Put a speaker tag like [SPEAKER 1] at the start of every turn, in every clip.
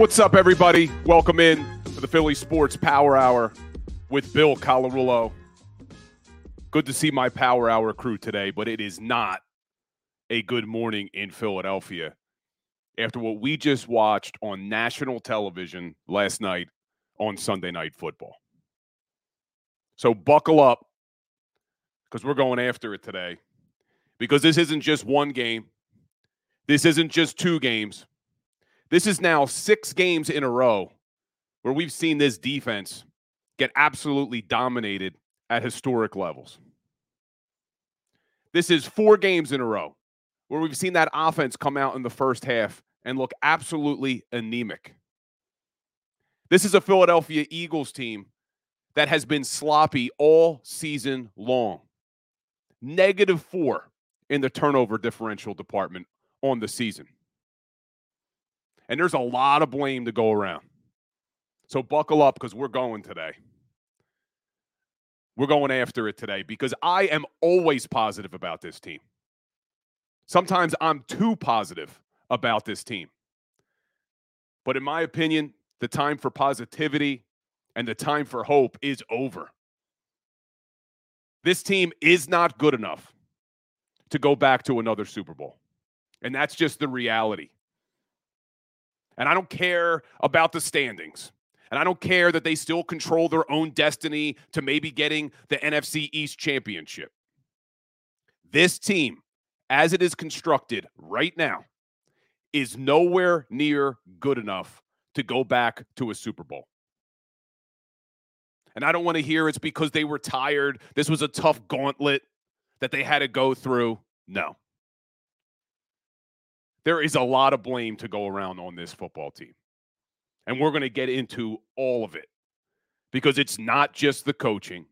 [SPEAKER 1] What's up, everybody? Welcome in to the Philly Sports Power Hour with Bill Colarulo. Good to see my Power Hour crew today, but it is not a good morning in Philadelphia after what we just watched on national television last night on Sunday Night Football. So buckle up because we're going after it today. Because this isn't just one game, this isn't just two games. This is now six games in a row where we've seen this defense get absolutely dominated at historic levels. This is four games in a row where we've seen that offense come out in the first half and look absolutely anemic. This is a Philadelphia Eagles team that has been sloppy all season long. Negative four in the turnover differential department on the season. And there's a lot of blame to go around. So buckle up because we're going today. We're going after it today because I am always positive about this team. Sometimes I'm too positive about this team. But in my opinion, the time for positivity and the time for hope is over. This team is not good enough to go back to another Super Bowl. And that's just the reality. And I don't care about the standings. And I don't care that they still control their own destiny to maybe getting the NFC East championship. This team, as it is constructed right now, is nowhere near good enough to go back to a Super Bowl. And I don't want to hear it's because they were tired. This was a tough gauntlet that they had to go through. No there is a lot of blame to go around on this football team. And we're going to get into all of it because it's not just the coaching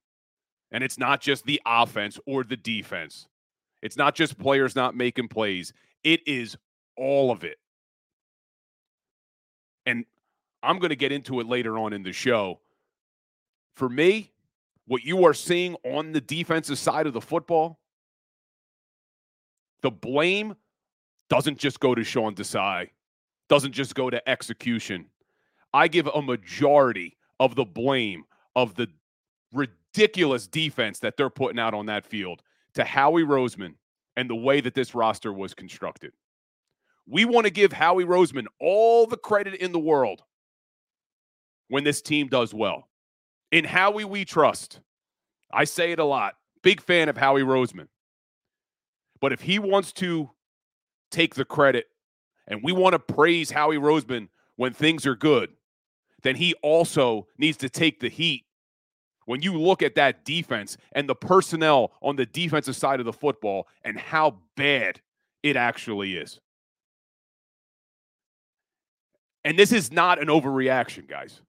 [SPEAKER 1] and it's not just the offense or the defense. It's not just players not making plays, it is all of it. And I'm going to get into it later on in the show. For me, what you are seeing on the defensive side of the football, the blame doesn't just go to Sean Desai, doesn't just go to execution. I give a majority of the blame of the ridiculous defense that they're putting out on that field to Howie Roseman and the way that this roster was constructed. We want to give Howie Roseman all the credit in the world when this team does well. In Howie, we trust. I say it a lot. Big fan of Howie Roseman. But if he wants to take the credit and we want to praise Howie Roseman when things are good, then he also needs to take the heat when you look at that defense and the personnel on the defensive side of the football and how bad it actually is. And this is not an overreaction, guys.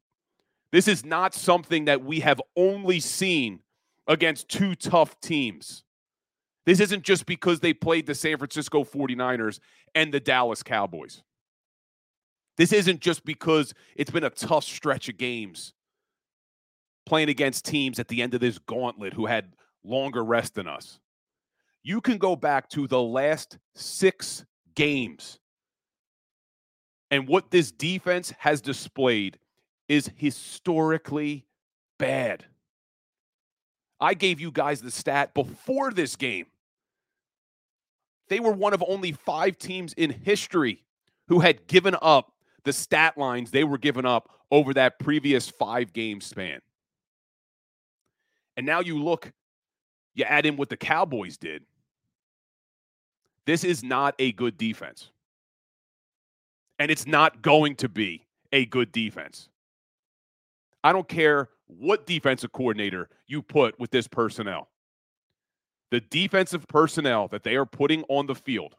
[SPEAKER 1] This is not something that we have only seen against two tough teams. This isn't just because they played the San Francisco 49ers and the Dallas Cowboys. This isn't just because it's been a tough stretch of games playing against teams at the end of this gauntlet who had longer rest than us. You can go back to the last six games. And what this defense has displayed is historically bad. I gave you guys the stat before this game they were one of only five teams in history who had given up the stat lines they were given up over that previous five game span. And now you look, you add in what the Cowboys did. This is not a good defense. And it's not going to be a good defense. I don't care what defensive coordinator you put with this personnel. The defensive personnel that they are putting on the field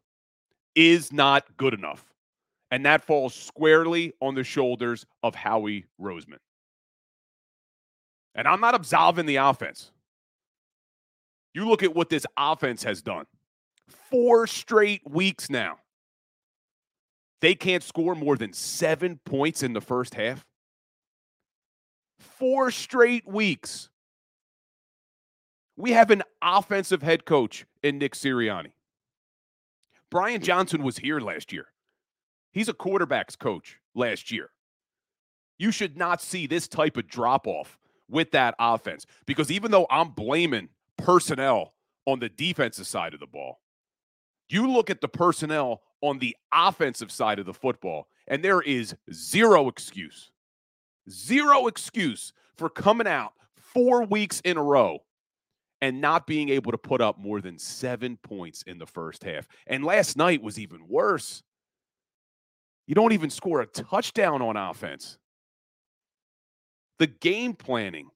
[SPEAKER 1] is not good enough. And that falls squarely on the shoulders of Howie Roseman. And I'm not absolving the offense. You look at what this offense has done. Four straight weeks now. They can't score more than seven points in the first half. Four straight weeks. We have an offensive head coach in Nick Sirianni. Brian Johnson was here last year. He's a quarterback's coach last year. You should not see this type of drop off with that offense because even though I'm blaming personnel on the defensive side of the ball, you look at the personnel on the offensive side of the football, and there is zero excuse, zero excuse for coming out four weeks in a row and not being able to put up more than seven points in the first half. And last night was even worse. You don't even score a touchdown on offense. The game planning,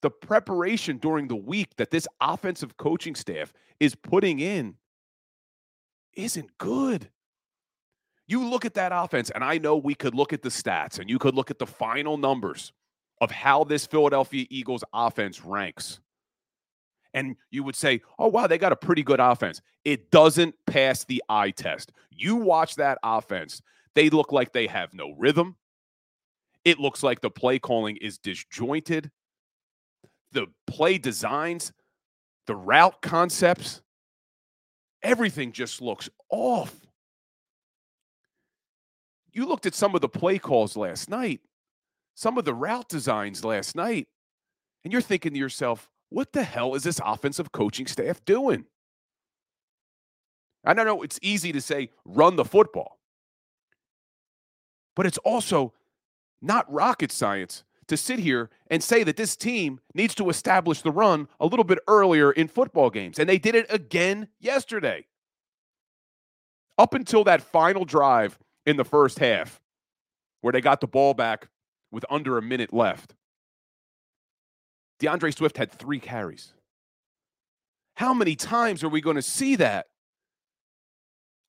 [SPEAKER 1] the preparation during the week that this offensive coaching staff is putting in isn't good. You look at that offense, and I know we could look at the stats and you could look at the final numbers of how this Philadelphia Eagles offense ranks. And you would say, oh, wow, they got a pretty good offense. It doesn't pass the eye test. You watch that offense, they look like they have no rhythm. It looks like the play calling is disjointed. The play designs, the route concepts, everything just looks off. You looked at some of the play calls last night, some of the route designs last night, and you're thinking to yourself, what the hell is this offensive coaching staff doing? I don't know, it's easy to say run the football, but it's also not rocket science to sit here and say that this team needs to establish the run a little bit earlier in football games. And they did it again yesterday. Up until that final drive in the first half, where they got the ball back with under a minute left, DeAndre Swift had three carries. How many times are we going to see that?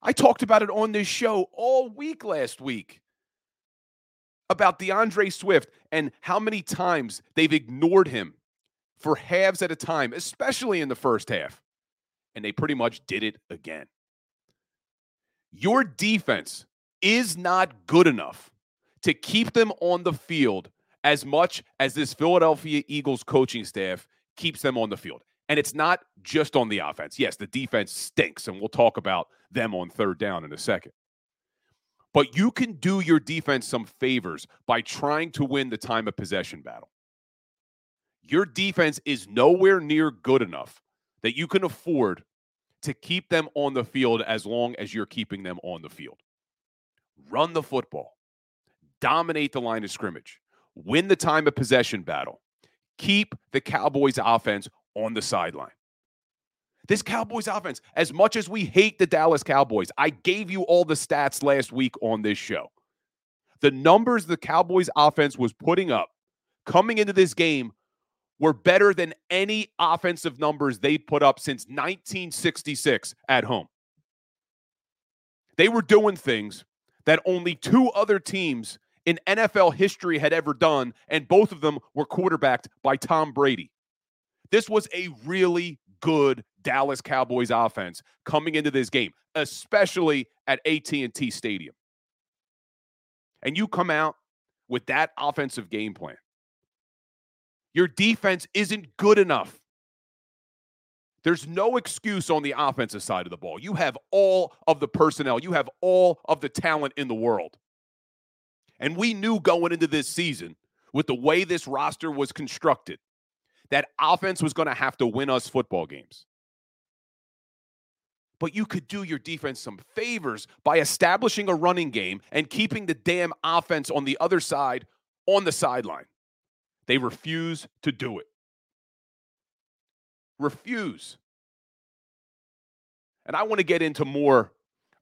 [SPEAKER 1] I talked about it on this show all week last week about DeAndre Swift and how many times they've ignored him for halves at a time, especially in the first half. And they pretty much did it again. Your defense is not good enough to keep them on the field as much as this Philadelphia Eagles coaching staff keeps them on the field. And it's not just on the offense. Yes, the defense stinks, and we'll talk about them on third down in a second. But you can do your defense some favors by trying to win the time of possession battle. Your defense is nowhere near good enough that you can afford to keep them on the field as long as you're keeping them on the field. Run the football, dominate the line of scrimmage, win the time of possession battle, keep the Cowboys offense on the sideline. This Cowboys offense, as much as we hate the Dallas Cowboys, I gave you all the stats last week on this show. The numbers the Cowboys offense was putting up coming into this game were better than any offensive numbers they put up since 1966 at home. They were doing things that only two other teams in NFL history had ever done, and both of them were quarterbacked by Tom Brady. This was a really good Dallas Cowboys offense coming into this game, especially at AT&T Stadium. And you come out with that offensive game plan. Your defense isn't good enough. There's no excuse on the offensive side of the ball. You have all of the personnel, you have all of the talent in the world. And we knew going into this season, with the way this roster was constructed, that offense was going to have to win us football games. But you could do your defense some favors by establishing a running game and keeping the damn offense on the other side on the sideline. They refuse to do it. Refuse. And I want to get into more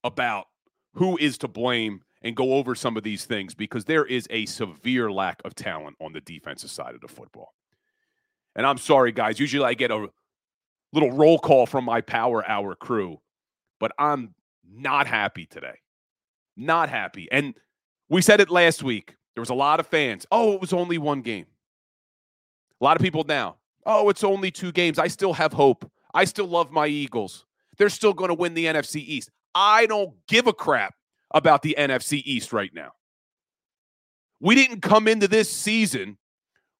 [SPEAKER 1] about who is to blame and go over some of these things because there is a severe lack of talent on the defensive side of the football. And I'm sorry, guys. Usually I get a little roll call from my Power Hour crew, but I'm not happy today. Not happy. And we said it last week. There was a lot of fans. Oh, it was only one game. A lot of people now. Oh, it's only two games. I still have hope. I still love my Eagles. They're still going to win the NFC East. I don't give a crap about the NFC East right now. We didn't come into this season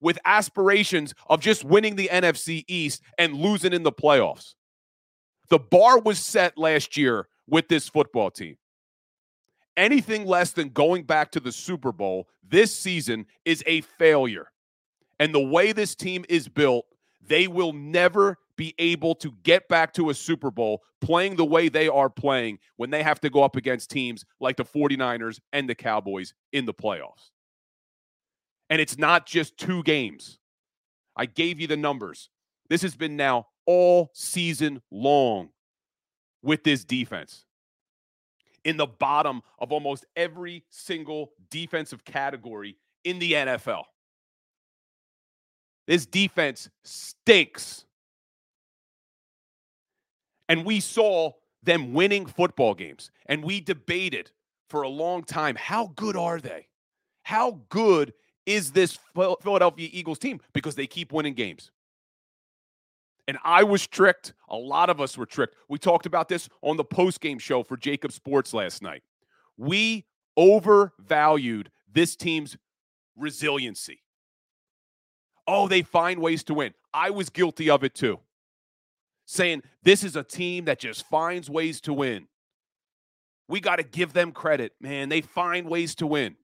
[SPEAKER 1] with aspirations of just winning the NFC East and losing in the playoffs. The bar was set last year with this football team. Anything less than going back to the Super Bowl this season is a failure. And the way this team is built, they will never be able to get back to a Super Bowl playing the way they are playing when they have to go up against teams like the 49ers and the Cowboys in the playoffs. And it's not just two games. I gave you the numbers. This has been now all season long with this defense. In the bottom of almost every single defensive category in the NFL. This defense stinks. And we saw them winning football games. And we debated for a long time how good are they? How good is this Philadelphia Eagles team? Because they keep winning games. And I was tricked. A lot of us were tricked. We talked about this on the post game show for JAKIB Sports last night. We overvalued this team's resiliency. Oh, they find ways to win. I was guilty of it too saying this is a team that just finds ways to win. We got to give them credit, man. They find ways to win.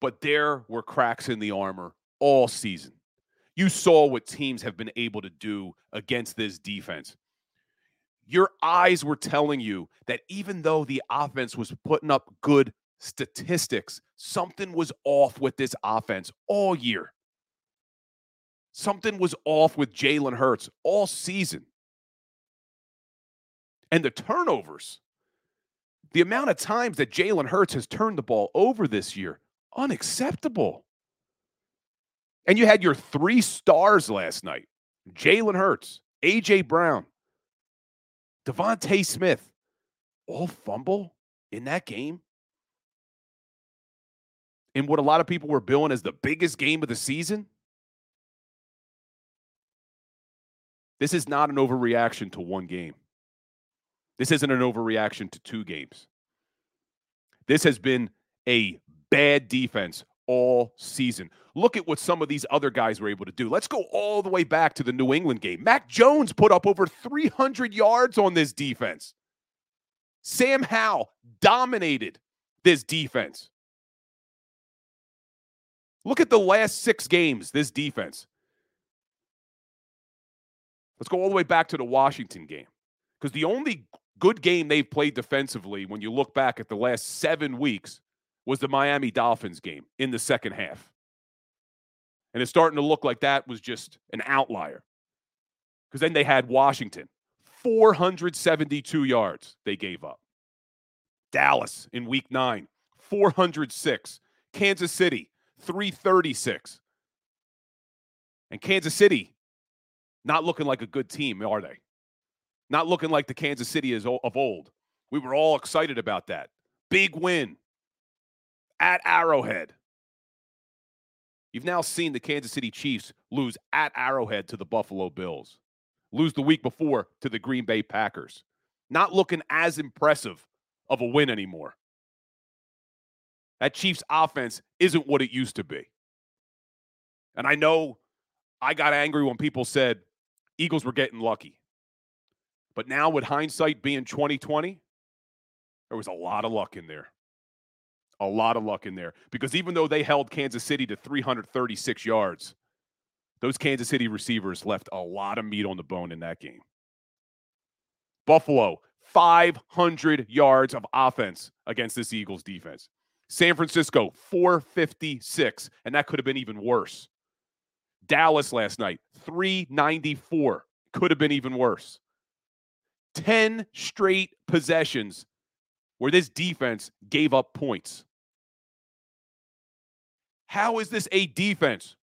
[SPEAKER 1] But there were cracks in the armor all season. You saw what teams have been able to do against this defense. Your eyes were telling you that even though the offense was putting up good statistics, something was off with this offense all year. Something was off with Jalen Hurts all season. And the turnovers, the amount of times that Jalen Hurts has turned the ball over this year, unacceptable. And you had your three stars last night Jalen Hurts, A.J. Brown, DeVonta Smith, all fumble in that game. In what a lot of people were billing as the biggest game of the season. This is not an overreaction to one game. This isn't an overreaction to two games. This has been a bad defense all season. Look at what some of these other guys were able to do. Let's go all the way back to the New England game. Mac Jones put up over 300 yards on this defense. Sam Howell dominated this defense. Look at the last six games, this defense. Let's go all the way back to the Washington game. Because the only good game they've played defensively, when you look back at the last seven weeks, was the Miami Dolphins game in the second half. And it's starting to look like that was just an outlier. Because then they had Washington, 472 yards they gave up. Dallas in week nine, 406. Kansas City, 336. And Kansas City not looking like a good team, are they? Not looking like the Kansas City is of old. We were all excited about that. Big win at Arrowhead. You've now seen the Kansas City Chiefs lose at Arrowhead to the Buffalo Bills, lose the week before to the Green Bay Packers. Not looking as impressive of a win anymore. That Chiefs offense isn't what it used to be. And I know I got angry when people said, Eagles were getting lucky. But now, with hindsight being 2020, there was a lot of luck in there. A lot of luck in there. Because even though they held Kansas City to 336 yards, those Kansas City receivers left a lot of meat on the bone in that game. Buffalo, 500 yards of offense against this Eagles defense. San Francisco, 456, and that could have been even worse. Dallas last night, 394. Could have been even worse. 10 straight possessions where this defense gave up points. How is this a defense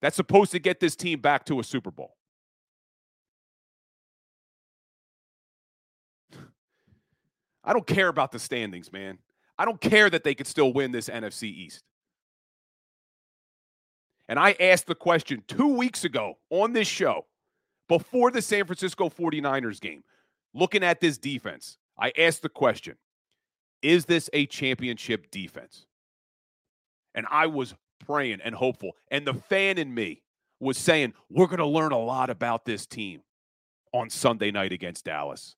[SPEAKER 1] that's supposed to get this team back to a Super Bowl? I don't care about the standings, man. I don't care that they could still win this NFC East. And I asked the question two weeks ago on this show before the San Francisco 49ers game, looking at this defense. I asked the question Is this a championship defense? And I was praying and hopeful. And the fan in me was saying, We're going to learn a lot about this team on Sunday night against Dallas.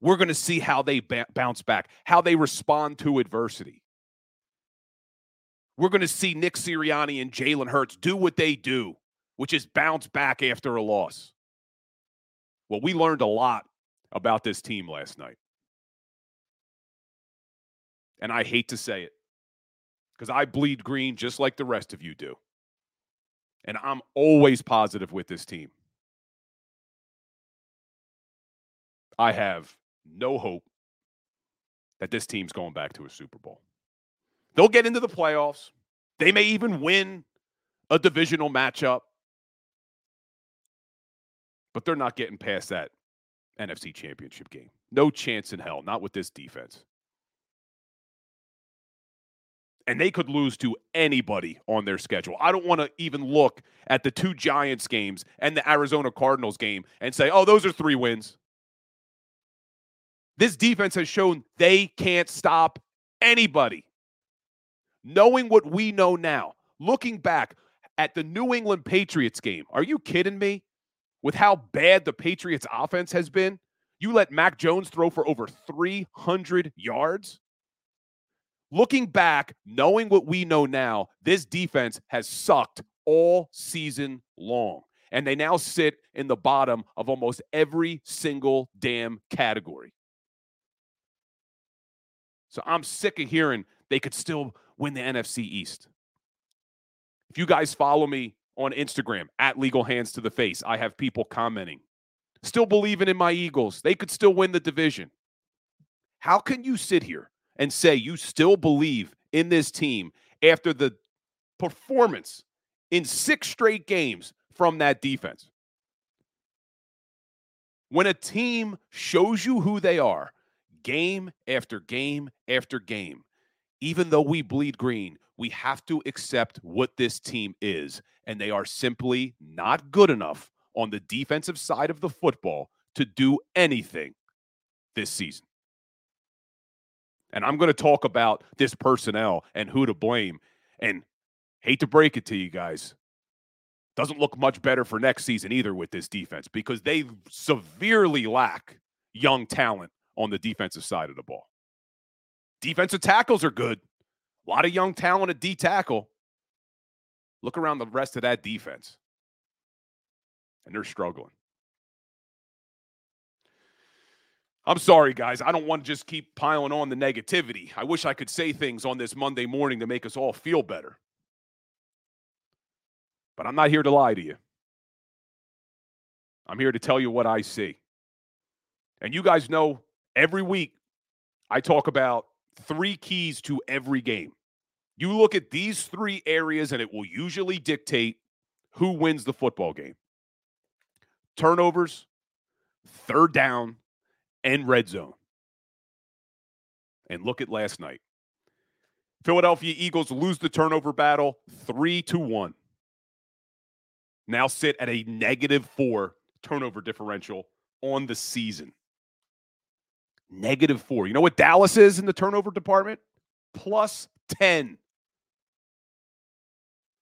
[SPEAKER 1] We're going to see how they ba- bounce back, how they respond to adversity. We're going to see Nick Sirianni and Jalen Hurts do what they do, which is bounce back after a loss. Well, we learned a lot about this team last night. And I hate to say it because I bleed green just like the rest of you do. And I'm always positive with this team. I have no hope that this team's going back to a Super Bowl. They'll get into the playoffs. They may even win a divisional matchup. But they're not getting past that NFC championship game. No chance in hell, not with this defense. And they could lose to anybody on their schedule. I don't want to even look at the two Giants games and the Arizona Cardinals game and say, oh, those are three wins. This defense has shown they can't stop anybody. Knowing what we know now, looking back at the New England Patriots game, are you kidding me? With how bad the Patriots offense has been, you let Mac Jones throw for over 300 yards? Looking back, knowing what we know now, this defense has sucked all season long. And they now sit in the bottom of almost every single damn category. So I'm sick of hearing they could still win the NFC East. If you guys follow me on Instagram at Legal Hands to the Face, I have people commenting, still believing in my Eagles. They could still win the division. How can you sit here and say you still believe in this team after the performance in six straight games from that defense? When a team shows you who they are game after game after game. Even though we bleed green, we have to accept what this team is, and they are simply not good enough on the defensive side of the football to do anything this season. And I'm going to talk about this personnel and who to blame. And hate to break it to you guys, doesn't look much better for next season either with this defense because they severely lack young talent on the defensive side of the ball. Defensive tackles are good. A lot of young talent at D tackle. Look around the rest of that defense, and they're struggling. I'm sorry, guys. I don't want to just keep piling on the negativity. I wish I could say things on this Monday morning to make us all feel better. But I'm not here to lie to you. I'm here to tell you what I see. And you guys know Every week, I talk about three keys to every game. You look at these three areas, and it will usually dictate who wins the football game turnovers, third down, and red zone. And look at last night. Philadelphia Eagles lose the turnover battle 3 to 1. Now sit at a negative 4 turnover differential on the season. Negative four. You know what Dallas is in the turnover department? Plus 10.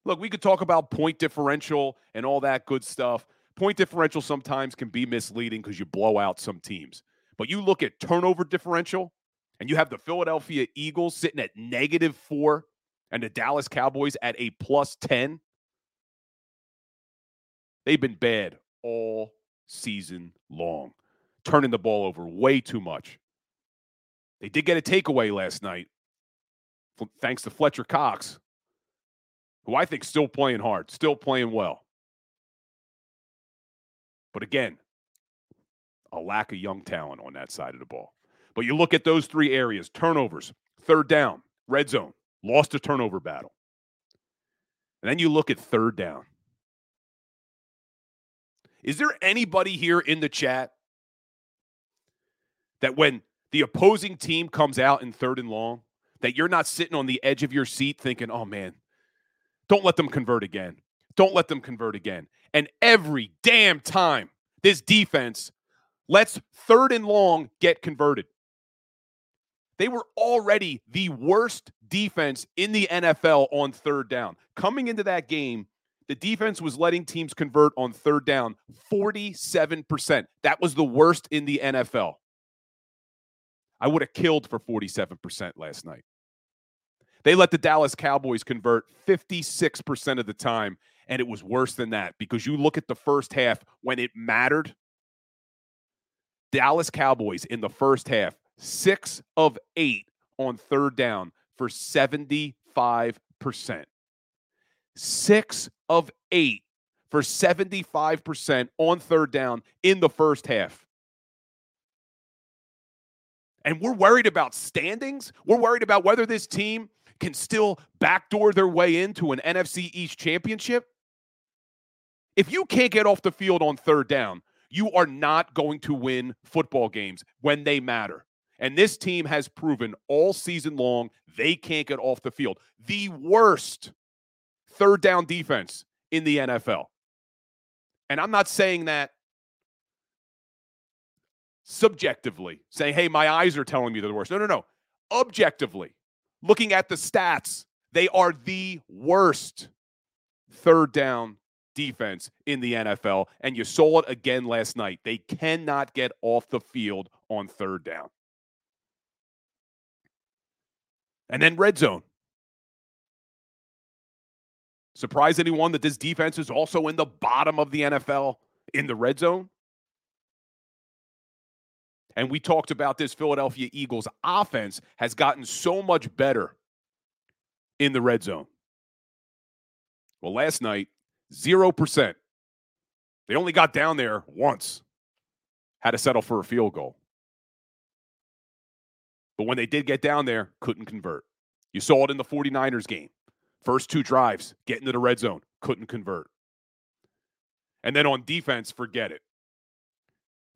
[SPEAKER 1] Look, we could talk about point differential and all that good stuff. Point differential sometimes can be misleading because you blow out some teams. But you look at turnover differential, and you have the Philadelphia Eagles sitting at negative four and the Dallas Cowboys at a plus 10. They've been bad all season long turning the ball over way too much. They did get a takeaway last night, thanks to Fletcher Cox, who I think still playing hard, still playing well. But again, a lack of young talent on that side of the ball. But you look at those three areas turnovers, third down, red zone, lost a turnover battle. And then you look at third down. Is there anybody here in the chat that when the opposing team comes out in third and long, that you're not sitting on the edge of your seat thinking, oh man, don't let them convert again. Don't let them convert again. And every damn time this defense lets third and long get converted. They were already the worst defense in the NFL on third down. Coming into that game, the defense was letting teams convert on third down 47%. That was the worst in the NFL. I would have killed for 47% last night. They let the Dallas Cowboys convert 56% of the time, and it was worse than that because you look at the first half when it mattered. Dallas Cowboys in the first half, six of eight on third down for 75%. Six of eight for 75% on third down in the first half. And we're worried about standings. We're worried about whether this team can still backdoor their way into an NFC East championship. If you can't get off the field on third down, you are not going to win football games when they matter. And this team has proven all season long they can't get off the field. The worst third down defense in the NFL. And I'm not saying that subjectively, saying, hey, my eyes are telling me they're the worst. No, no, no. Objectively, looking at the stats, they are the worst third down defense in the NFL. And you saw it again last night. They cannot get off the field on third down. And then red zone. Surprise anyone that this defense is also in the bottom of the NFL in the red zone? And we talked about this Philadelphia Eagles offense has gotten so much better in the red zone. Well, last night, 0%. They only got down there once, had to settle for a field goal. But when they did get down there, couldn't convert. You saw it in the 49ers game. First two drives, get into the red zone, couldn't convert. And then on defense, forget it.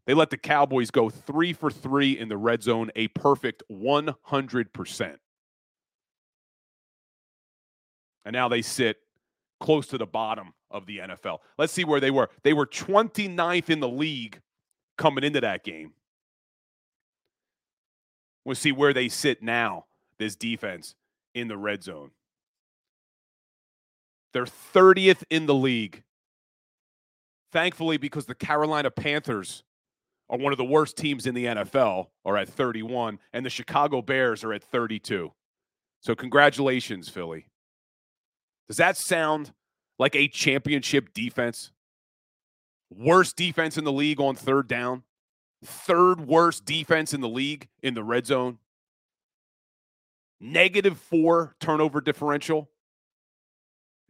[SPEAKER 1] They let the Cowboys go three for three in the red zone, a perfect 100%. And now they sit close to the bottom of the NFL. Let's see where they were. They were 29th in the league coming into that game. We'll see where they sit now, this defense in the red zone. They're 30th in the league. Thankfully, because the Carolina Panthers are one of the worst teams in the NFL, are at 31, and the Chicago Bears are at 32. So, congratulations, Philly. Does that sound like a championship defense? Worst defense in the league on third down? third worst defense in the league in the red zone, negative four turnover differential.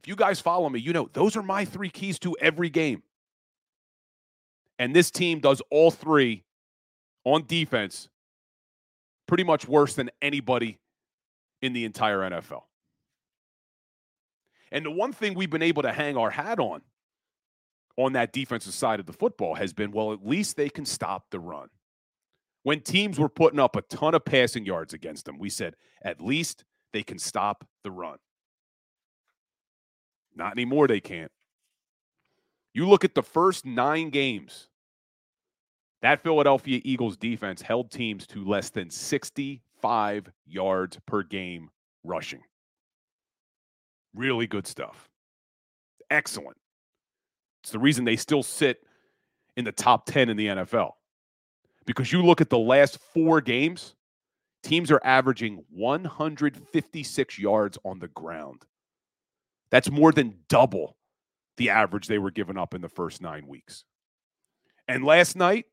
[SPEAKER 1] If you guys follow me, you know those are my three keys to every game. And this team does all three on defense pretty much worse than anybody in the entire NFL. And the one thing we've been able to hang our hat on on that defensive side of the football has been well, at least they can stop the run. When teams were putting up a ton of passing yards against them, we said, at least they can stop the run. Not anymore, they can't. You look at the first nine games, that Philadelphia Eagles defense held teams to less than 65 yards per game rushing. Really good stuff. Excellent. It's the reason they still sit in the top 10 in the NFL. Because you look at the last four games, teams are averaging 156 yards on the ground. That's more than double the average they were giving up in the first nine weeks. And last night,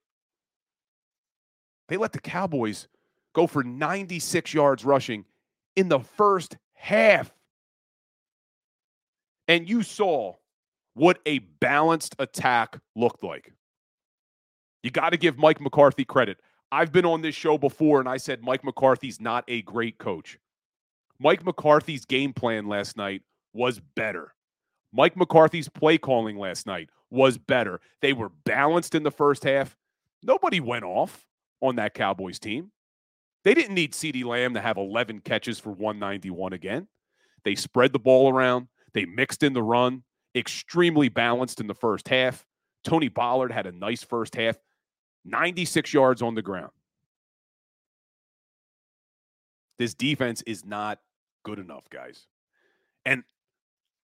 [SPEAKER 1] they let the Cowboys go for 96 yards rushing in the first half. And you saw what a balanced attack looked like. You got to give Mike McCarthy credit. I've been on this show before and I said Mike McCarthy's not a great coach. Mike McCarthy's game plan last night was better. Mike McCarthy's play calling last night was better. They were balanced in the first half. Nobody went off on that Cowboys team. They didn't need CeeDee Lamb to have 11 catches for 191 again. They spread the ball around. They mixed in the run, extremely balanced in the first half. Tony Pollard had a nice first half, 96 yards on the ground. This defense is not good enough, guys. And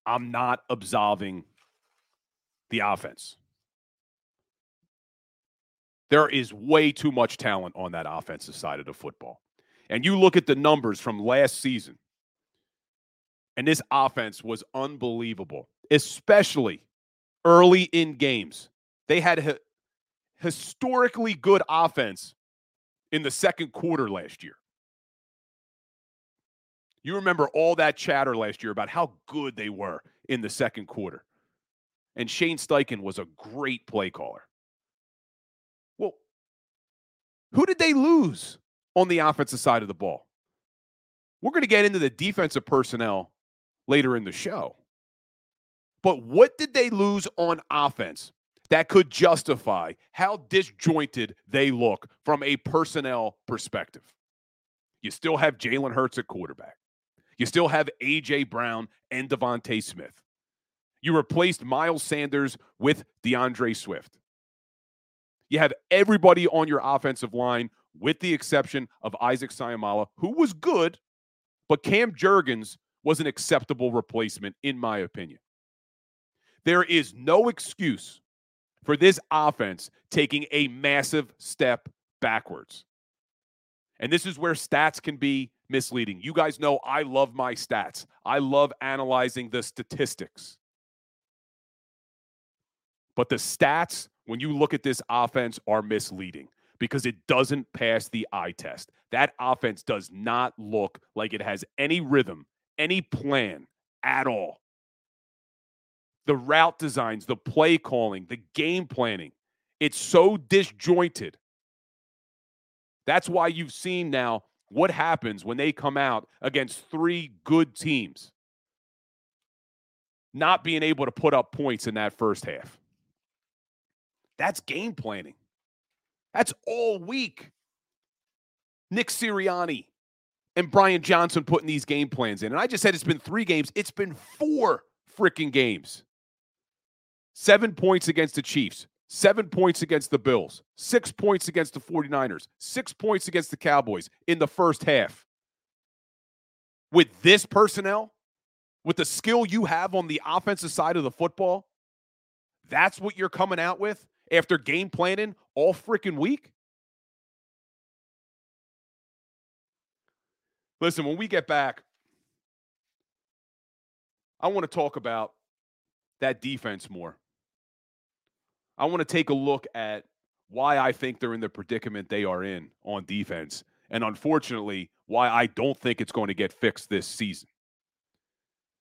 [SPEAKER 1] I'm not absolving the offense. There is way too much talent on that offensive side of the football. And you look at the numbers from last season, and this offense was unbelievable, especially early in games. They had a historically good offense in the second quarter last year. You remember all that chatter last year about how good they were in the second quarter. And Shane Steichen was a great play caller. Well, who did they lose on the offensive side of the ball? We're going to get into the defensive personnel later in the show. But what did they lose on offense that could justify how disjointed they look from a personnel perspective? You still have Jalen Hurts at quarterback. You still have A.J. Brown and DeVonta Smith. You replaced Miles Sanders with DeAndre Swift. You have everybody on your offensive line, with the exception of Isaac Seumalo, who was good, but Cam Jurgens was an acceptable replacement, in my opinion. There is no excuse for this offense taking a massive step backwards. And this is where stats can be misleading. You guys know I love my stats, I love analyzing the statistics. But the stats when you look at this offense are misleading because it doesn't pass the eye test. That offense does not look like it has any rhythm, any plan at all. The route designs, the play calling, the game planning, it's so disjointed. That's why you've seen now what happens when they come out against three good teams, not being able to put up points in that first half. That's game planning. That's all week. Nick Sirianni and Brian Johnson putting these game plans in. And I just said it's been three games, it's been four freaking games. Seven points against the Chiefs, seven points against the Bills, six points against the 49ers, six points against the Cowboys in the first half. With this personnel, with the skill you have on the offensive side of the football, that's what you're coming out with after game planning all freaking week? Listen, when we get back, I want to talk about that defense more. I want to take a look at why I think they're in the predicament they are in on defense. And unfortunately, why I don't think it's going to get fixed this season.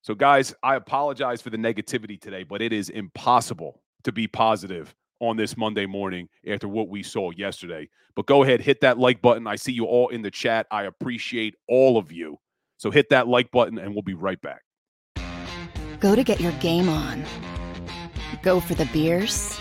[SPEAKER 1] So, guys, I apologize for the negativity today, but it is impossible to be positive on this Monday morning after what we saw yesterday. But go ahead, hit that like button. I see you all in the chat. I appreciate all of you. So hit that like button and we'll be right back.
[SPEAKER 2] Go to get your game on. Go for the beers.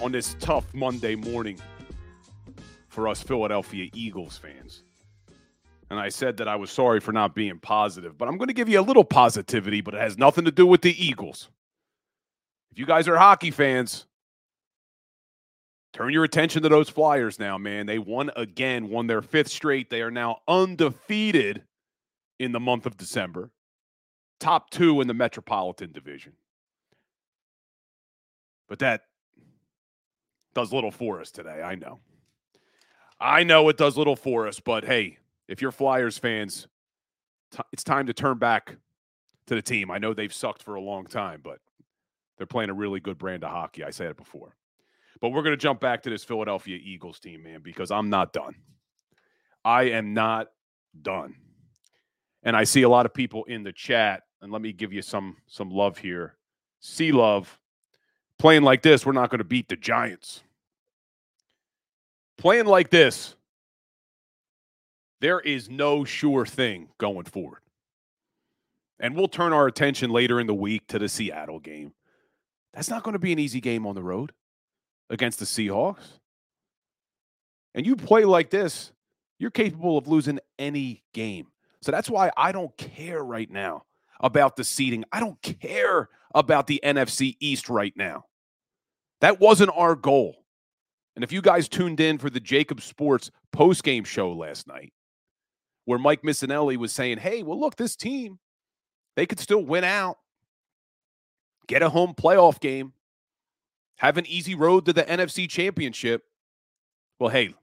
[SPEAKER 1] on this tough Monday morning for us Philadelphia Eagles fans. And I said that I was sorry for not being positive, but I'm going to give you a little positivity, but it has nothing to do with the Eagles. If you guys are hockey fans, turn your attention to those Flyers now, man. They won again, won their fifth straight. They are now undefeated in the month of December, top two in the Metropolitan Division. But that does little for us today. I know. I know it does little for us, but hey, if you're Flyers fans, t- it's time to turn back to the team. I know they've sucked for a long time, but they're playing a really good brand of hockey. I said it before. But we're going to jump back to this Philadelphia Eagles team, man, because I'm not done. I am not done. And I see a lot of people in the chat, and let me give you some some love here. See love. Playing like this, we're not going to beat the Giants. Playing like this, there is no sure thing going forward. And we'll turn our attention later in the week to the Seattle game. That's not going to be an easy game on the road against the Seahawks. And you play like this, you're capable of losing any game. So that's why I don't care right now about the seeding. I don't care about the NFC East right now. That wasn't our goal. And if you guys tuned in for the JAKIB Sports post-game show last night, where Mike Missanelli was saying, hey, well, look, this team, they could still win out, get a home playoff game, have an easy road to the NFC championship. Well, hey,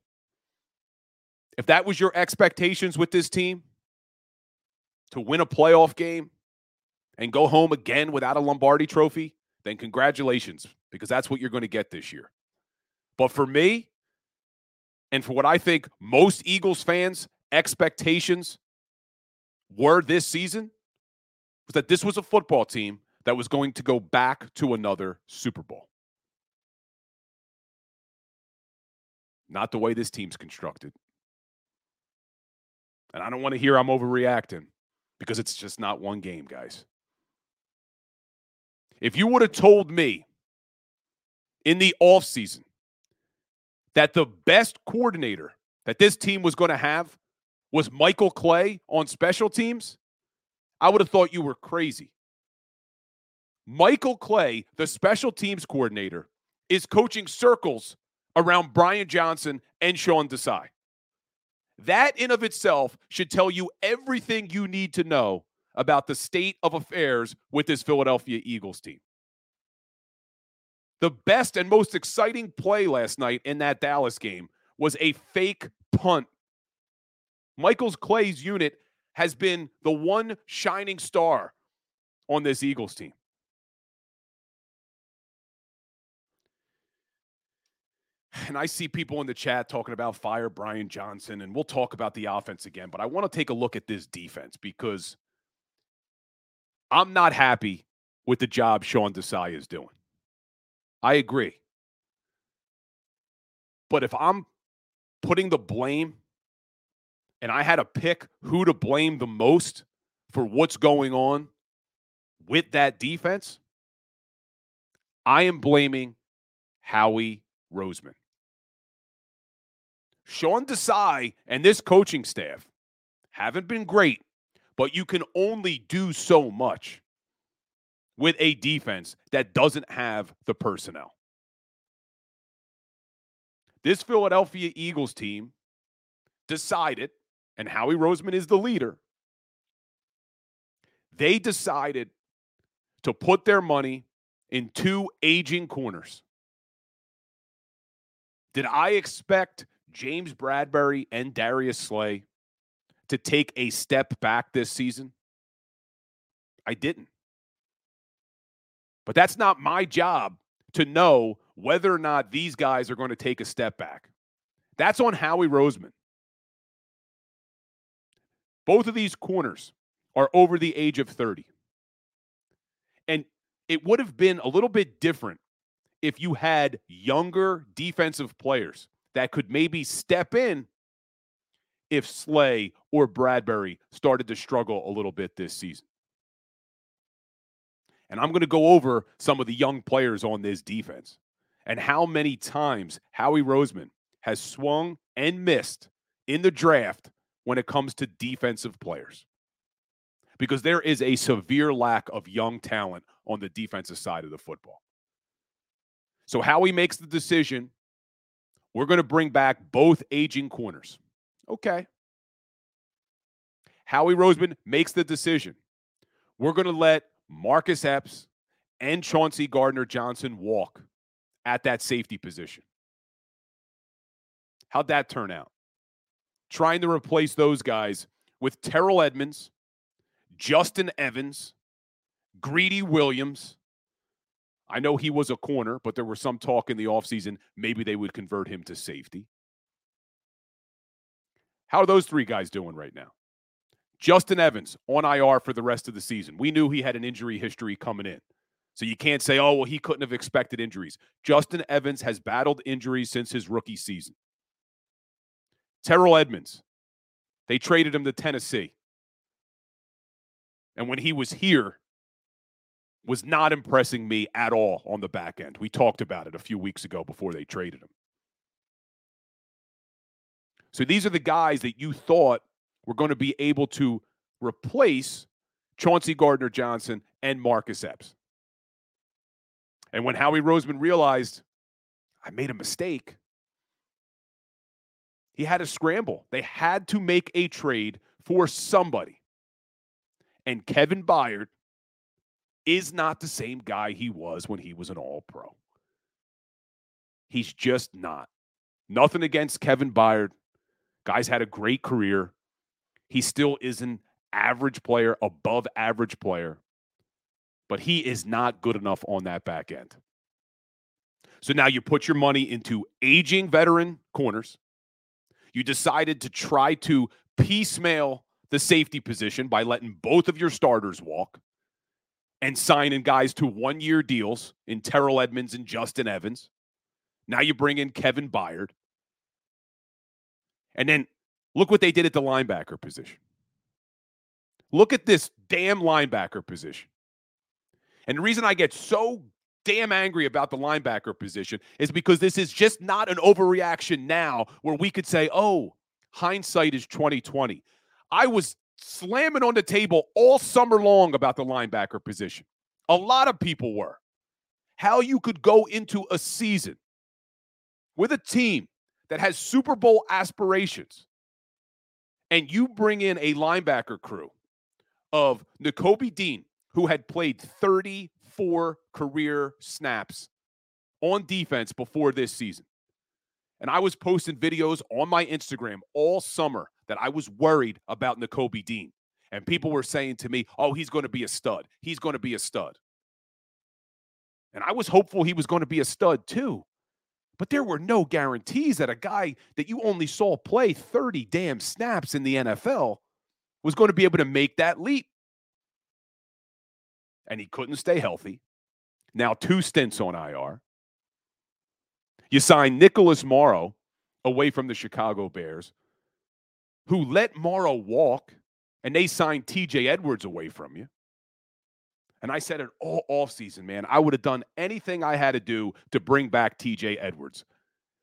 [SPEAKER 1] if that was your expectations with this team to win a playoff game and go home again without a Lombardi trophy, then congratulations, because that's what you're going to get this year. But for me, and for what I think most Eagles fans' expectations were this season, was that this was a football team that was going to go back to another Super Bowl. Not the way this team's constructed. And I don't want to hear I'm overreacting because it's just not one game, guys. If you would have told me in the offseason that the best coordinator that this team was going to have was Michael Clay on special teams, I would have thought you were crazy. Michael Clay, the special teams coordinator, is coaching circles around Brian Johnson and Sean Desai. That in of itself should tell you everything you need to know about the state of affairs with this Philadelphia Eagles team. The best and most exciting play last night in that Dallas game was a fake punt. Michael's Clay's unit has been the one shining star on this Eagles team. And I see people in the chat talking about fire Brian Johnson, and we'll talk about the offense again. But I want to take a look at this defense because I'm not happy with the job Sean Desai is doing. I agree. But if I'm putting the blame and I had to pick who to blame the most for what's going on with that defense, I am blaming Howie Roseman. Sean Desai and this coaching staff haven't been great, but you can only do so much with a defense that doesn't have the personnel. This Philadelphia Eagles team decided, and Howie Roseman is the leader, they decided to put their money in two aging corners. Did I expect James Bradberry and Darius Slay to take a step back this season? I didn't. But that's not my job to know whether or not these guys are going to take a step back. That's on Howie Roseman. Both of these corners are over the age of 30. And it would have been a little bit different if you had younger defensive players that could maybe step in if Slay or Bradberry started to struggle a little bit this season. And I'm going to go over some of the young players on this defense and how many times Howie Roseman has swung and missed in the draft when it comes to defensive players. Because there is a severe lack of young talent on the defensive side of the football. So, Howie makes the decision we're going to bring back both aging corners. Okay. Howie Roseman makes the decision. We're going to let Marcus Epps and Chauncey Gardner Johnson walk at that safety position. How'd that turn out? Trying to replace those guys with Terrell Edmunds, Justin Evans, Greedy Williams. I know he was a corner, but there was some talk in the offseason maybe they would convert him to safety. How are those three guys doing right now? Justin Evans on IR for the rest of the season. We knew he had an injury history coming in. So you can't say, oh, well, he couldn't have expected injuries. Justin Evans has battled injuries since his rookie season. Terrell Edmunds, they traded him to Tennessee. And when he was here, was not impressing me at all on the back end. We talked about it a few weeks ago before they traded him. So these are the guys that you thought were going to be able to replace Chauncey Gardner Johnson and Marcus Epps. And when Howie Roseman realized I made a mistake, he had to scramble. They had to make a trade for somebody. And Kevin Byard is not the same guy he was when he was an all pro. He's just not. Nothing against Kevin Byard. Guy's had a great career. He still is an average player, above average player, but he is not good enough on that back end. So now you put your money into aging veteran corners. You decided to try to piecemeal the safety position by letting both of your starters walk and signing guys to one year deals in Terrell Edmunds and Justin Evans. Now you bring in Kevin Byard. And then look what they did at the linebacker position. Look at this damn linebacker position. And the reason I get so damn angry about the linebacker position is because this is just not an overreaction now where we could say, "Oh, hindsight is 2020." I was slamming on the table all summer long about the linebacker position. A lot of people were. How you could go into a season with a team that has Super Bowl aspirations and you bring in a linebacker crew of Nakobe Dean, who had played 34 career snaps on defense before this season. And I was posting videos on my Instagram all summer that I was worried about Nakobe Dean. And people were saying to me, oh, he's going to be a stud. He's going to be a stud. And I was hopeful he was going to be a stud too. But there were no guarantees that a guy that you only saw play 30 damn snaps in the NFL was going to be able to make that leap. And he couldn't stay healthy. Now, two stints on IR. You sign Nicholas Morrow away from the Chicago Bears, who let Morrow walk, and they signed TJ Edwards away from you. And I said it all offseason, man. I would have done anything I had to do to bring back TJ Edwards.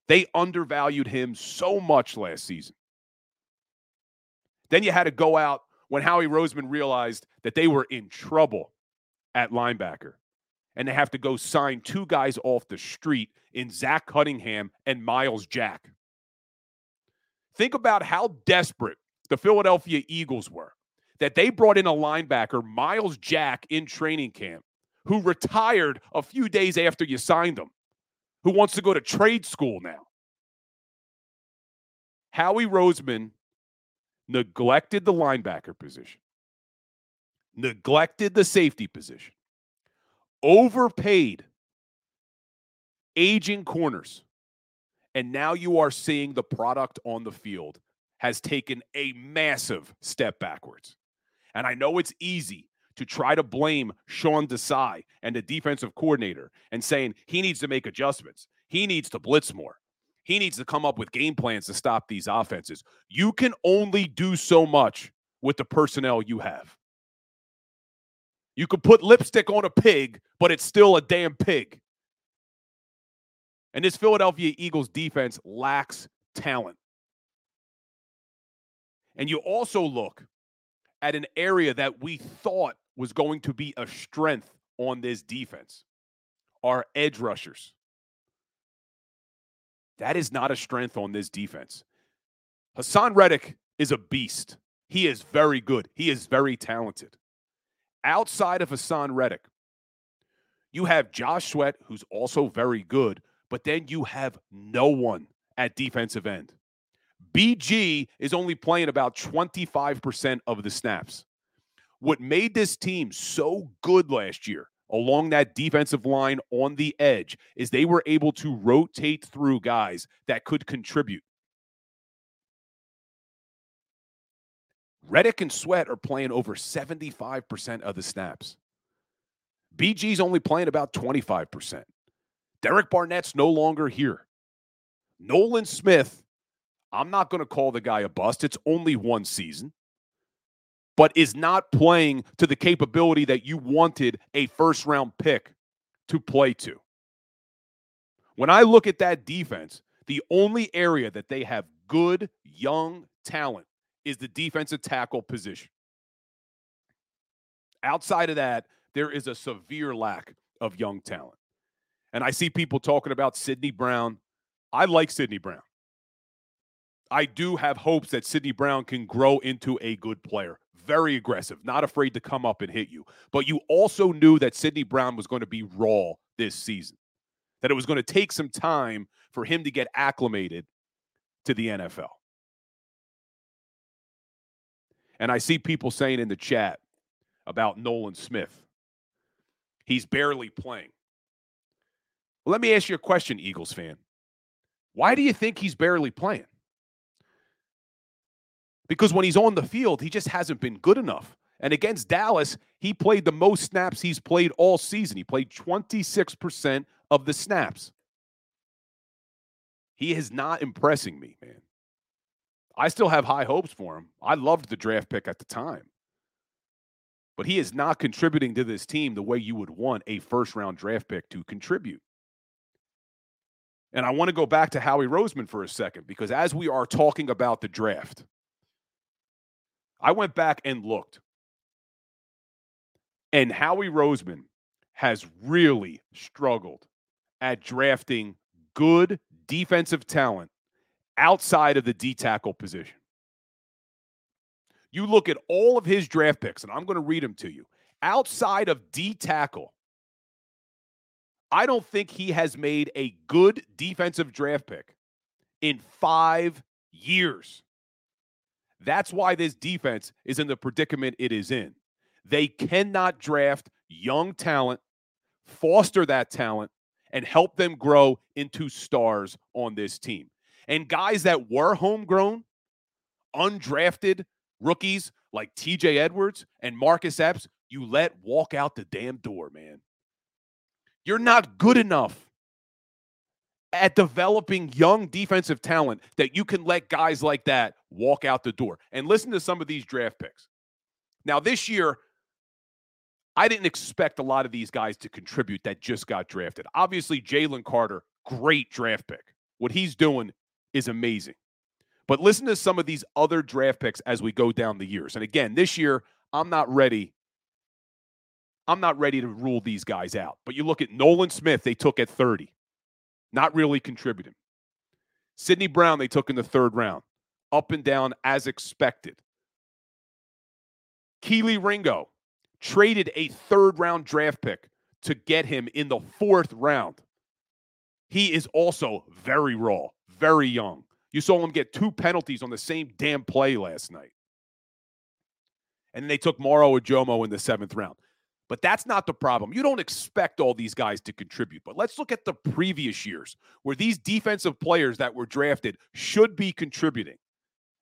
[SPEAKER 1] They undervalued him so much last season. Then you had to go out when Howie Roseman realized that they were in trouble at linebacker. And they have to go sign two guys off the street in Zach Cunningham and Myles Jack. Think about how desperate the Philadelphia Eagles were that they brought in a linebacker, Myles Jack, in training camp, who retired a few days after you signed him, who wants to go to trade school now. Howie Roseman neglected the linebacker position, neglected the safety position, overpaid aging corners. And now you are seeing the product on the field has taken a massive step backwards. And I know it's easy to try to blame Sean Desai and the defensive coordinator and saying he needs to make adjustments. He needs to blitz more. He needs to come up with game plans to stop these offenses. You can only do so much with the personnel you have. You could put lipstick on a pig, but it's still a damn pig. And this Philadelphia Eagles defense lacks talent. And you also look at an area that we thought was going to be a strength on this defense our edge rushers. That is not a strength on this defense. Haason Reddick is a beast. He is very good. He is very talented. Outside of Haason Reddick, you have Josh Sweat, who's also very good, but then you have no one at defensive end. BG is only playing about 25% of the snaps. What made this team so good last year along that defensive line on the edge is they were able to rotate through guys that could contribute. Reddick and Sweat are playing over 75% of the snaps. BG's only playing about 25%. Derek Barnett's no longer here. Nolan Smith I'm not going to call the guy a bust. It's only one season, but is not playing to the capability that you wanted a first round pick to play to. When I look at that defense, the only area that they have good young talent is the defensive tackle position. Outside of that, there is a severe lack of young talent. And I see people talking about Sydney Brown. I like Sydney Brown. I do have hopes that Sydney Brown can grow into a good player. Very aggressive, not afraid to come up and hit you. But you also knew that Sydney Brown was going to be raw this season, that it was going to take some time for him to get acclimated to the NFL. And I see people saying in the chat about Nolan Smith. He's barely playing. Well, let me ask you a question, Eagles fan. Why do you think he's barely playing? Because when he's on the field, he just hasn't been good enough. And against Dallas, he played the most snaps he's played all season. He played 26% of the snaps. He is not impressing me, man. I still have high hopes for him. I loved the draft pick at the time. But he is not contributing to this team the way you would want a first round draft pick to contribute. And I want to go back to Howie Roseman for a second because as we are talking about the draft, I went back and looked. And Howie Roseman has really struggled at drafting good defensive talent outside of the D tackle position. You look at all of his draft picks, and I'm going to read them to you. Outside of D tackle, I don't think he has made a good defensive draft pick in five years. That's why this defense is in the predicament it is in. They cannot draft young talent, foster that talent, and help them grow into stars on this team. And guys that were homegrown, undrafted rookies like TJ Edwards and Marcus Epps, you let walk out the damn door, man. You're not good enough at developing young defensive talent that you can let guys like that walk out the door. And listen to some of these draft picks. Now, this year, I didn't expect a lot of these guys to contribute that just got drafted. Obviously, Jalen Carter, great draft pick. What he's doing is amazing. But listen to some of these other draft picks as we go down the years. And again, this year, I'm not ready. I'm not ready to rule these guys out. But you look at Nolan Smith, they took at 30 not really contributing. Sydney Brown, they took in the third round, up and down as expected. Kelee Ringo traded a third round draft pick to get him in the fourth round. He is also very raw, very young. You saw him get two penalties on the same damn play last night. And then they took Moro Ojomo in the seventh round. But that's not the problem. You don't expect all these guys to contribute. But let's look at the previous years where these defensive players that were drafted should be contributing.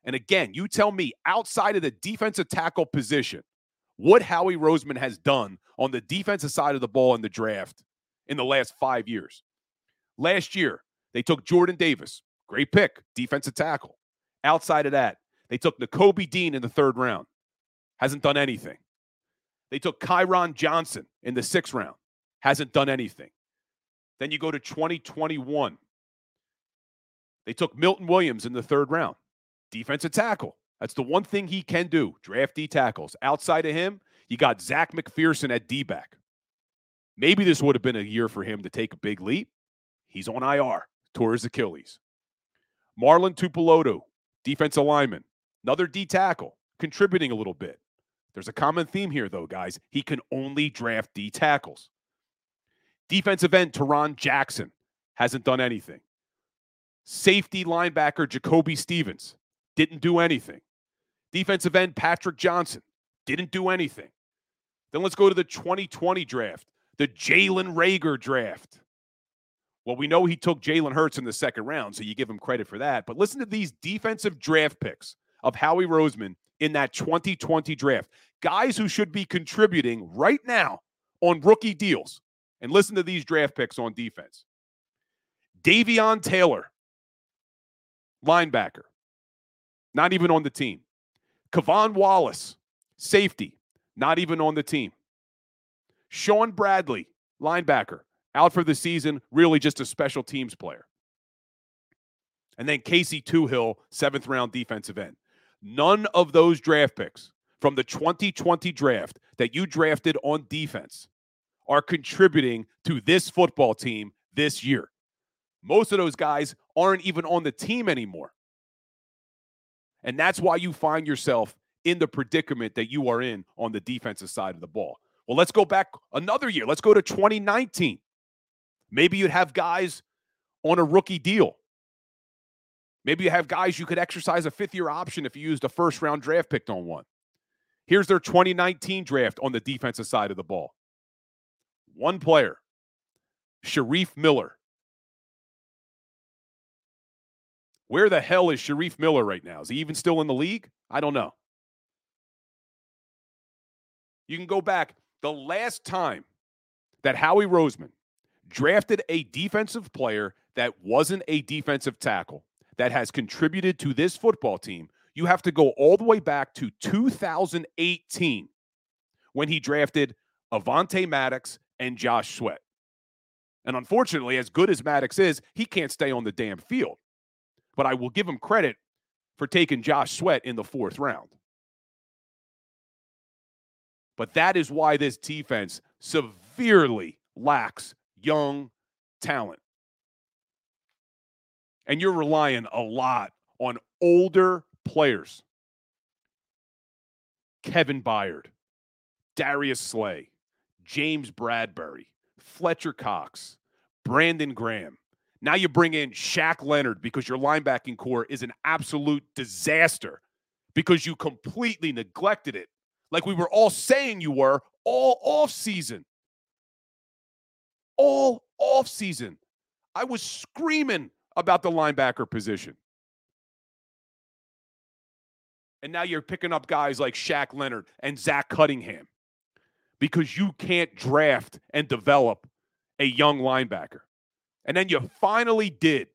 [SPEAKER 1] And again, you tell me outside of the defensive tackle position, what Howie Roseman has done on the defensive side of the ball in the draft in the last five years. Last year, they took Jordan Davis, great pick, defensive tackle. Outside of that, they took Nakobe Dean in the third round. Hasn't done anything. They took Kyron Johnson in the sixth round, hasn't done anything. Then you go to 2021. They took Milton Williams in the third round, defensive tackle. That's the one thing he can do draft D tackles. Outside of him, you got Zech McPhearson at D back. Maybe this would have been a year for him to take a big leap. He's on IR, tore his Achilles. Marlon Tuipulotu, defensive lineman, another D tackle, contributing a little bit. There's a common theme here, though, guys. He can only draft D tackles. Defensive end Tarron Jackson hasn't done anything. Safety linebacker Jacoby Stevens didn't do anything. Defensive end Patrick Johnson didn't do anything. Then let's go to the 2020 draft, the Jalen Reagor draft. Well, we know he took Jalen Hurts in the second round, so you give him credit for that. But listen to these defensive draft picks of Howie Roseman in that 2020 draft guys who should be contributing right now on rookie deals. And listen to these draft picks on defense. Davion Taylor, linebacker, not even on the team. K'Von Wallace, safety, not even on the team. Shaun Bradley, linebacker, out for the season, really just a special teams player. And then Casey Toohill, seventh round defensive end. None of those draft picks from the 2020 draft that you drafted on defense are contributing to this football team this year. Most of those guys aren't even on the team anymore. And that's why you find yourself in the predicament that you are in on the defensive side of the ball. Well, let's go back another year. Let's go to 2019. Maybe you'd have guys on a rookie deal. Maybe you have guys you could exercise a fifth year option if you used a first round draft pick on one. Here's their 2019 draft on the defensive side of the ball. One player, Shareef Miller. Where the hell is Shareef Miller right now? Is he even still in the league? I don't know. You can go back the last time that Howie Roseman drafted a defensive player that wasn't a defensive tackle that has contributed to this football team you have to go all the way back to 2018 when he drafted Avonte Maddox and Josh Sweat. And unfortunately, as good as Maddox is, he can't stay on the damn field. But I will give him credit for taking Josh Sweat in the fourth round. But that is why this defense severely lacks young talent. And you're relying a lot on older players Kevin Byard, Darius Slay, James Bradberry, Fletcher Cox, Brandon Graham. Now you bring in Shaq Leonard because your linebacking core is an absolute disaster because you completely neglected it, like we were all saying you were all off season. All off season. I was screaming about the linebacker position. And now you're picking up guys like Shaq Leonard and Zach Cunningham because you can't draft and develop a young linebacker. And then you finally did.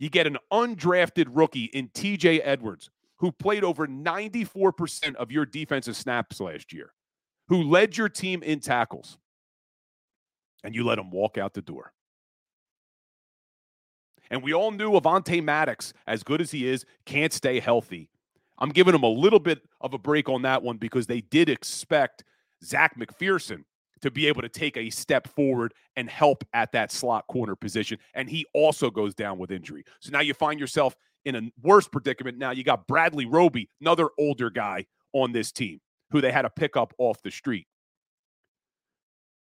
[SPEAKER 1] You get an undrafted rookie in TJ Edwards, who played over 94% of your defensive snaps last year, who led your team in tackles, and you let him walk out the door. And we all knew Avonte Maddox, as good as he is, can't stay healthy. I'm giving them a little bit of a break on that one because they did expect Zech McPhearson to be able to take a step forward and help at that slot corner position. And he also goes down with injury. So now you find yourself in a worse predicament. Now you got Bradley Roby, another older guy on this team who they had to pick up off the street.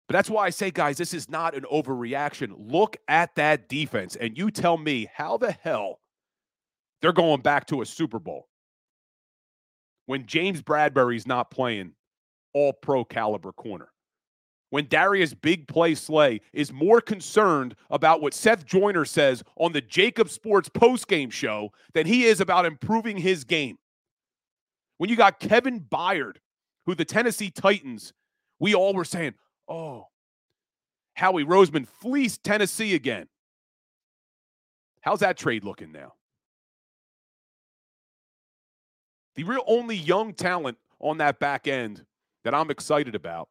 [SPEAKER 1] But that's why I say, guys, this is not an overreaction. Look at that defense and you tell me how the hell they're going back to a Super Bowl when James Bradberry's not playing all pro caliber corner when Darius Big Play Slay is more concerned about what Seth Joyner says on the JAKIB Sports postgame show than he is about improving his game. When you got Kevin Byard, who the Tennessee Titans, we all were saying, oh, Howie Roseman fleeced Tennessee again. How's that trade looking now? The real only young talent on that back end that I'm excited about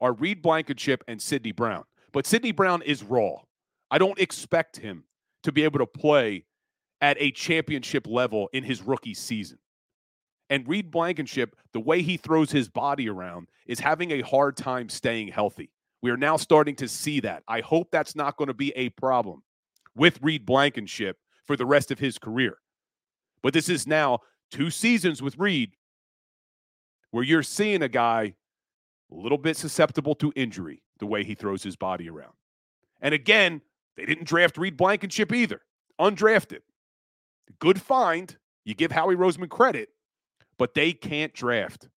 [SPEAKER 1] are Reed Blankenship and Sydney Brown. But Sydney Brown is raw. I don't expect him to be able to play at a championship level in his rookie season. And Reed Blankenship, the way he throws his body around, is having a hard time staying healthy. We are now starting to see that. I hope that's not going to be a problem with Reed Blankenship for the rest of his career. But this is now two seasons with Reed where you're seeing a guy a little bit susceptible to injury the way he throws his body around. And again, they didn't draft Reed Blankenship either, undrafted. Good find. You give Howie Roseman credit, but they can't draft.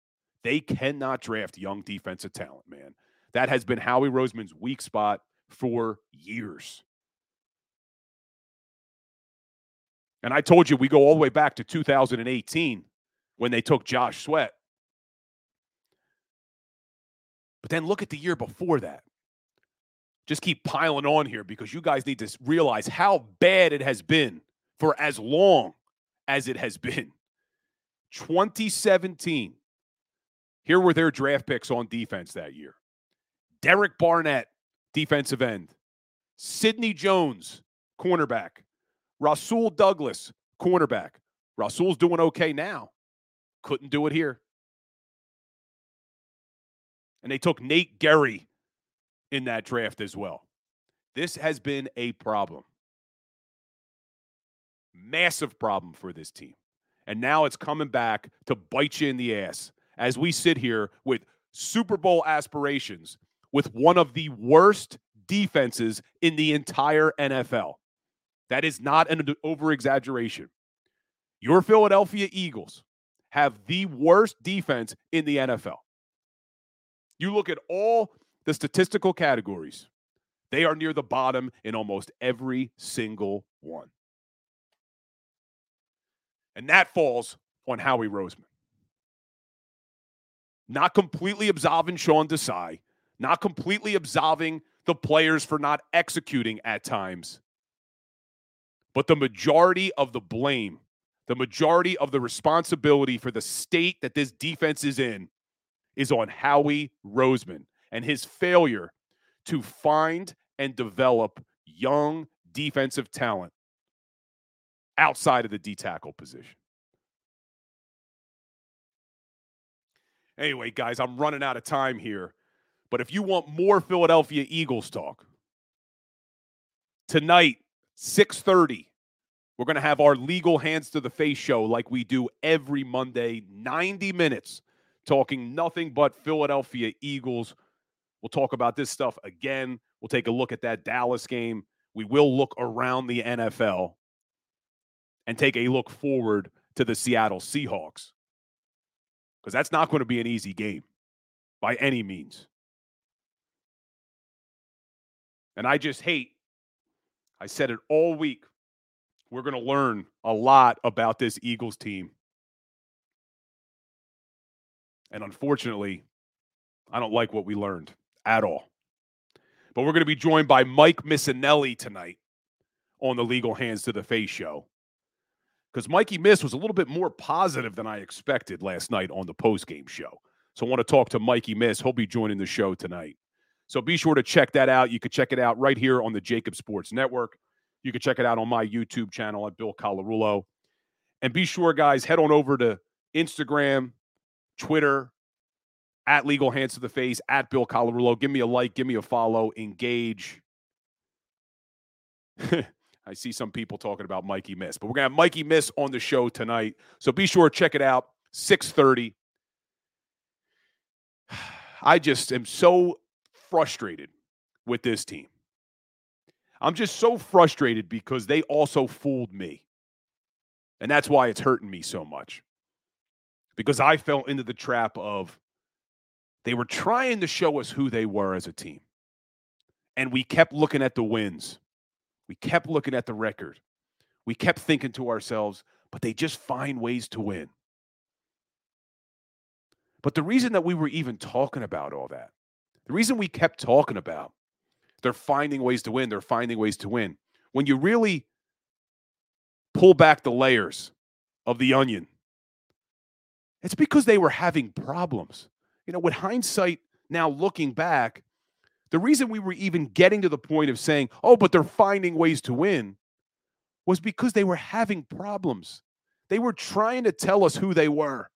[SPEAKER 1] They cannot draft young defensive talent, man. That has been Howie Roseman's weak spot for years. And I told you we go all the way back to 2018 when they took Josh Sweat but then look at the year before that. Just keep piling on here because you guys need to realize how bad it has been for as long as it has been. 2017. Here were their draft picks on defense that year Derek Barnett, defensive end. Sidney Jones, cornerback. Rasul Douglas, cornerback. Rasul's doing okay now. Couldn't do it here and they took Nate Gerry in that draft as well. This has been a problem. Massive problem for this team. And now it's coming back to bite you in the ass as we sit here with Super Bowl aspirations with one of the worst defenses in the entire NFL. That is not an over exaggeration. Your Philadelphia Eagles have the worst defense in the NFL. You look at all the statistical categories, they are near the bottom in almost every single one. And that falls on Howie Roseman. Not completely absolving Sean Desai, not completely absolving the players for not executing at times. But the majority of the blame, the majority of the responsibility for the state that this defense is in is on Howie Roseman and his failure to find and develop young defensive talent outside of the D tackle position. Anyway, guys, I'm running out of time here. But if you want more Philadelphia Eagles talk, tonight, 6:30, we're going to have our legal hands to the face show like we do every Monday, 90 minutes talking nothing but Philadelphia Eagles We'll talk about this stuff again. We'll take a look at that Dallas game. We will look around the NFL and take a look forward to the Seattle Seahawks because that's not going to be an easy game by any means. And I just hate, I said it all week. We're going to learn a lot about this Eagles team. And unfortunately, I don't like what we learned at all. But we're going to be joined by Mike Missanelli tonight on the Legal Hands to the Face show. Because Mikey Miss was a little bit more positive than I expected last night on the post-game show. So I want to talk to Mikey Miss. He'll be joining the show tonight. So be sure to check that out. You can check it out right here on the JAKIB Sports Network. You can check it out on my YouTube channel at Bill Colarulo. And be sure, guys, head on over to Instagram, Twitter, at Legal Hands to the Face, at Bill Colarulo. Give me a like, give me a follow, engage. I see some people talking about Mikey Miss, but we're gonna have Mikey Miss on the show tonight. So be sure to check it out. 6:30. I just am so frustrated with this team. I'm just so frustrated because they also fooled me. And that's why it's hurting me so much. Because I fell into the trap of they were trying to show us who they were as a team. And we kept looking at the wins. We kept looking at the record. We kept thinking to ourselves, but they just find ways to win. But the reason that we were even talking about all that, the reason we kept talking about they're finding ways to win, they're finding ways to win. When you really pull back the layers of the onion, it's because they were having problems. You know, with hindsight now looking back, the reason we were even getting to the point of saying, oh, but they're finding ways to win was because they were having problems. They were trying to tell us who they were.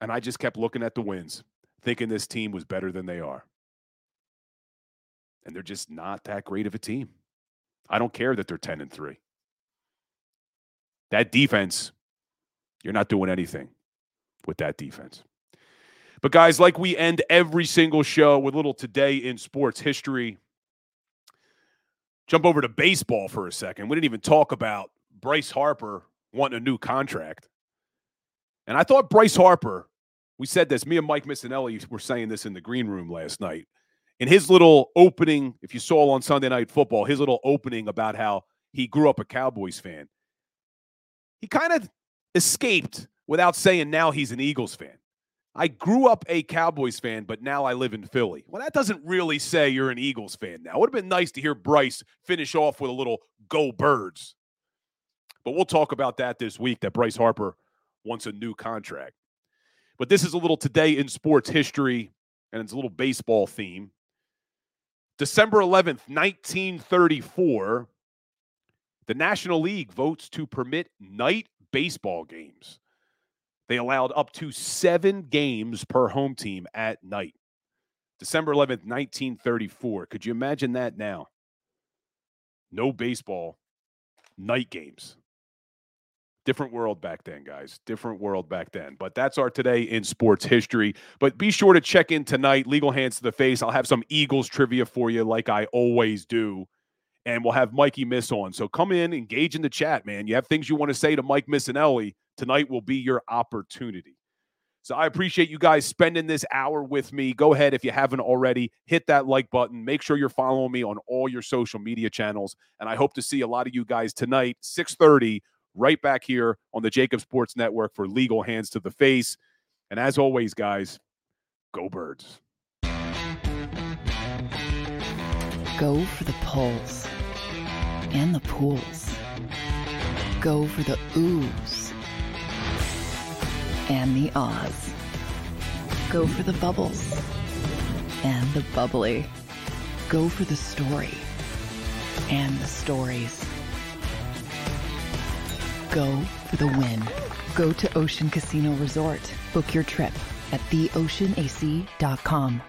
[SPEAKER 1] And I just kept looking at the wins, thinking this team was better than they are. And they're just not that great of a team. I don't care that they're 10 and 3. That defense, you're not doing anything with that defense. But, guys, like we end every single show with a little today in sports history, jump over to baseball for a second. We didn't even talk about Bryce Harper wanting a new contract. And I thought Bryce Harper, we said this, me and Mike Missanelli were saying this in the green room last night. In his little opening, if you saw on Sunday Night Football, his little opening about how he grew up a Cowboys fan, he kind of escaped without saying now he's an Eagles fan. I grew up a Cowboys fan, but now I live in Philly. Well, that doesn't really say you're an Eagles fan now. It would have been nice to hear Bryce finish off with a little go birds. But we'll talk about that this week that Bryce Harper wants a new contract. But this is a little today in sports history, and it's a little baseball theme. December 11th, 1934, the National League votes to permit night baseball games. They allowed up to seven games per home team at night. December 11th, 1934. Could you imagine that now? No baseball, night games. Different world back then, guys. Different world back then. But that's our today in sports history. But be sure to check in tonight. Legal hands to the face. I'll have some Eagles trivia for you, like I always do. And we'll have Mikey Miss on. So come in, engage in the chat, man. You have things you want to say to Mike Missanelli. Tonight will be your opportunity. So I appreciate you guys spending this hour with me. Go ahead if you haven't already, hit that like button. Make sure you're following me on all your social media channels. And I hope to see a lot of you guys tonight, 6:30, right back here on the JAKIB Sports Network for Legal Hands to the Face. And as always, guys, go birds.
[SPEAKER 3] Go for the pulls and the pools. Go for the oohs and the ahs. Go for the bubbles and the bubbly. Go for the story and the stories. Go for the win. Go to Ocean Casino Resort. Book your trip at theoceanac.com.